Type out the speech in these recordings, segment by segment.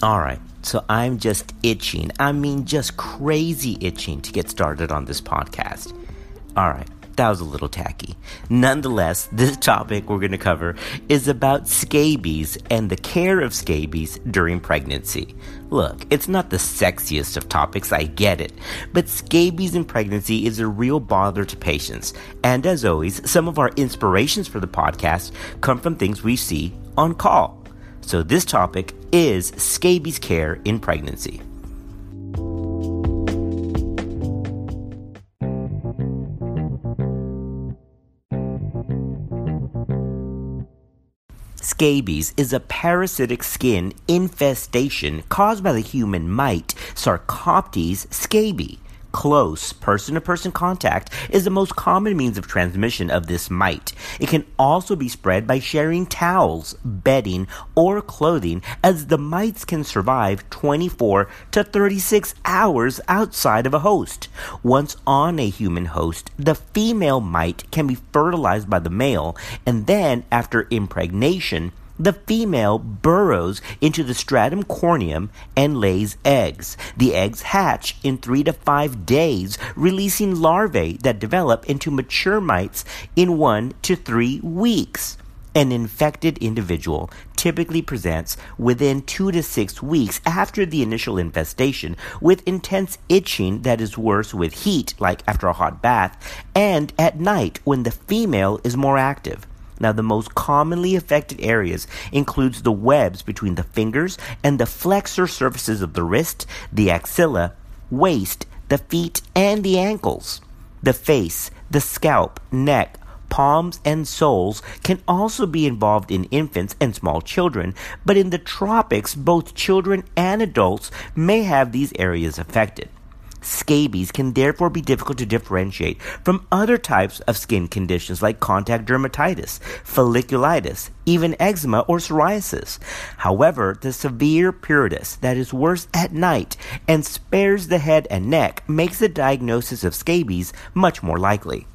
Alright, so I'm just itching. I mean, just crazy itching to get started on this podcast. Alright, that was a little tacky. Nonetheless, this topic we're going to cover is about scabies and the care of scabies during pregnancy. Look, it's not the sexiest of topics, I get it, but scabies in pregnancy is a real bother to patients. And as always, some of our inspirations for the podcast come from things we see on call. So, this topic is scabies care in pregnancy. Scabies is a parasitic skin infestation caused by the human mite Sarcoptes scabies. Close person to person contact is the most common means of transmission of this mite. It can also be spread by sharing towels, bedding, or clothing, as the mites can survive 24 to 36 hours outside of a host. Once on a human host, the female mite can be fertilized by the male, and then, after impregnation, the female burrows into the stratum corneum and lays eggs. The eggs hatch in three to five days, releasing larvae that develop into mature mites in one to three weeks. An infected individual typically presents within two to six weeks after the initial infestation with intense itching that is worse with heat, like after a hot bath, and at night when the female is more active. Now, the most commonly affected areas includes the webs between the fingers and the flexor surfaces of the wrist, the axilla, waist, the feet, and the ankles. The face, the scalp, neck, palms, and soles can also be involved in infants and small children, but in the tropics, both children and adults may have these areas affected. Scabies can therefore be difficult to differentiate from other types of skin conditions like contact dermatitis, folliculitis, even eczema or psoriasis. However, the severe pruritus that is worse at night and spares the head and neck makes the diagnosis of scabies much more likely.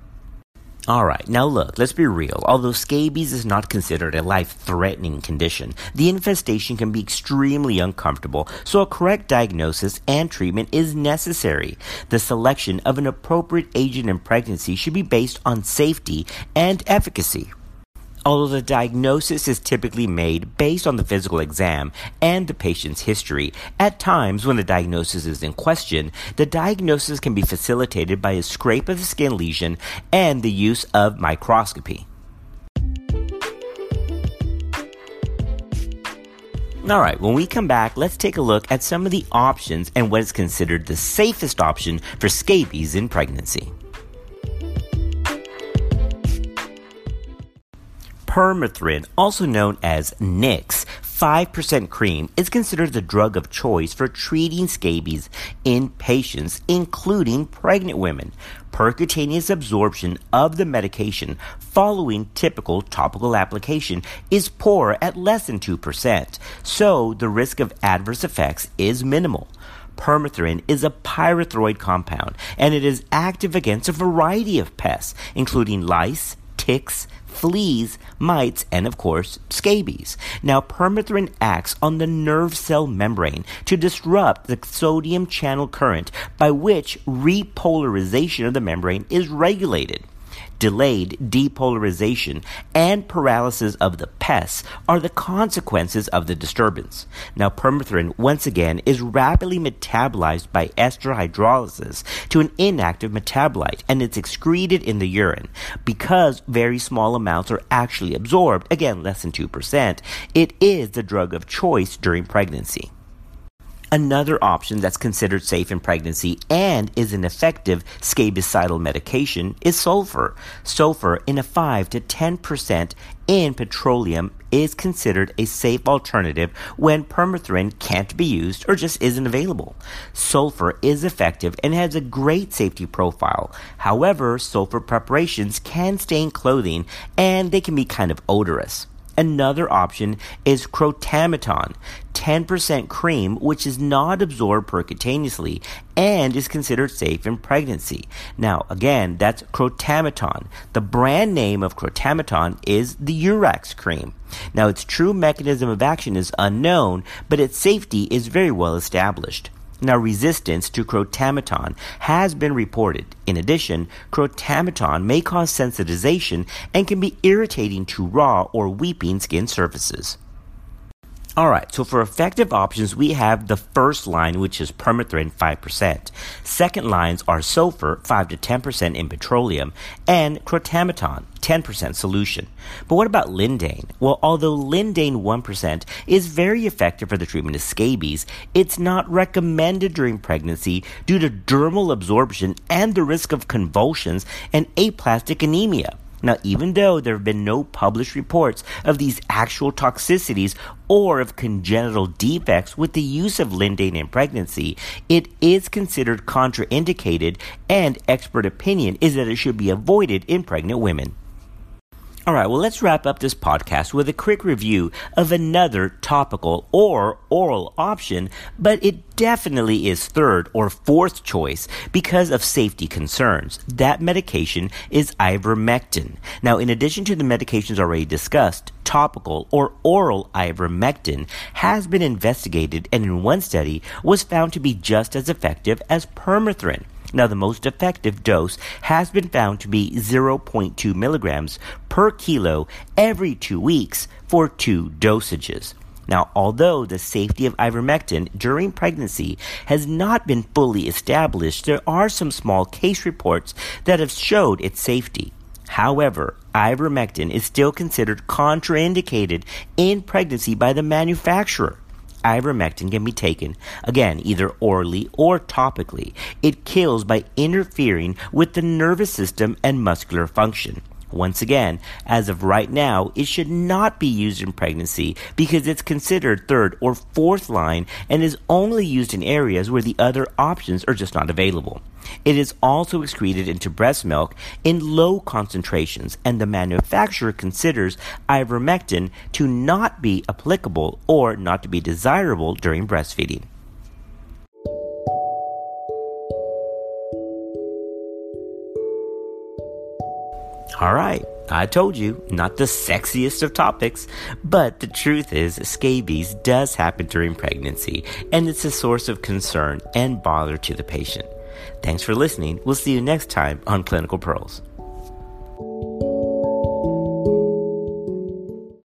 Alright, now look, let's be real. Although scabies is not considered a life threatening condition, the infestation can be extremely uncomfortable, so a correct diagnosis and treatment is necessary. The selection of an appropriate agent in pregnancy should be based on safety and efficacy. Although the diagnosis is typically made based on the physical exam and the patient's history, at times when the diagnosis is in question, the diagnosis can be facilitated by a scrape of the skin lesion and the use of microscopy. Alright, when we come back, let's take a look at some of the options and what is considered the safest option for scabies in pregnancy. Permethrin, also known as Nix, 5% cream is considered the drug of choice for treating scabies in patients, including pregnant women. Percutaneous absorption of the medication following typical topical application is poor at less than 2%, so the risk of adverse effects is minimal. Permethrin is a pyrethroid compound and it is active against a variety of pests, including lice, ticks, fleas, mites, and of course, scabies. Now, permethrin acts on the nerve cell membrane to disrupt the sodium channel current by which repolarization of the membrane is regulated delayed depolarization, and paralysis of the pests are the consequences of the disturbance. Now, permethrin, once again, is rapidly metabolized by ester hydrolysis to an inactive metabolite, and it's excreted in the urine. Because very small amounts are actually absorbed, again, less than 2%, it is the drug of choice during pregnancy. Another option that's considered safe in pregnancy and is an effective scabicidal medication is sulfur. Sulfur in a 5 to 10% in petroleum is considered a safe alternative when permethrin can't be used or just isn't available. Sulfur is effective and has a great safety profile. However, sulfur preparations can stain clothing and they can be kind of odorous. Another option is crotamiton. 10% cream which is not absorbed percutaneously and is considered safe in pregnancy. Now, again, that's Crotamiton. The brand name of Crotamiton is the Eurax cream. Now, its true mechanism of action is unknown, but its safety is very well established. Now, resistance to crotamiton has been reported. In addition, crotamiton may cause sensitization and can be irritating to raw or weeping skin surfaces. All right, so for effective options, we have the first line, which is permethrin 5%. Second lines are sulfur 5 to 10% in petroleum and crotamiton 10% solution. But what about lindane? Well, although lindane 1% is very effective for the treatment of scabies, it's not recommended during pregnancy due to dermal absorption and the risk of convulsions and aplastic anemia. Now, even though there have been no published reports of these actual toxicities or of congenital defects with the use of lindane in pregnancy, it is considered contraindicated, and expert opinion is that it should be avoided in pregnant women. All right, well, let's wrap up this podcast with a quick review of another topical or oral option, but it definitely is third or fourth choice because of safety concerns. That medication is ivermectin. Now, in addition to the medications already discussed, topical or oral ivermectin has been investigated and in one study was found to be just as effective as permethrin. Now, the most effective dose has been found to be 0.2 milligrams per kilo every two weeks for two dosages. Now, although the safety of ivermectin during pregnancy has not been fully established, there are some small case reports that have showed its safety. However, ivermectin is still considered contraindicated in pregnancy by the manufacturer ivermectin can be taken, again, either orally or topically. It kills by interfering with the nervous system and muscular function. Once again, as of right now, it should not be used in pregnancy because it's considered third or fourth line and is only used in areas where the other options are just not available. It is also excreted into breast milk in low concentrations, and the manufacturer considers ivermectin to not be applicable or not to be desirable during breastfeeding. All right, I told you, not the sexiest of topics, but the truth is, scabies does happen during pregnancy, and it's a source of concern and bother to the patient. Thanks for listening. We'll see you next time on Clinical Pearls.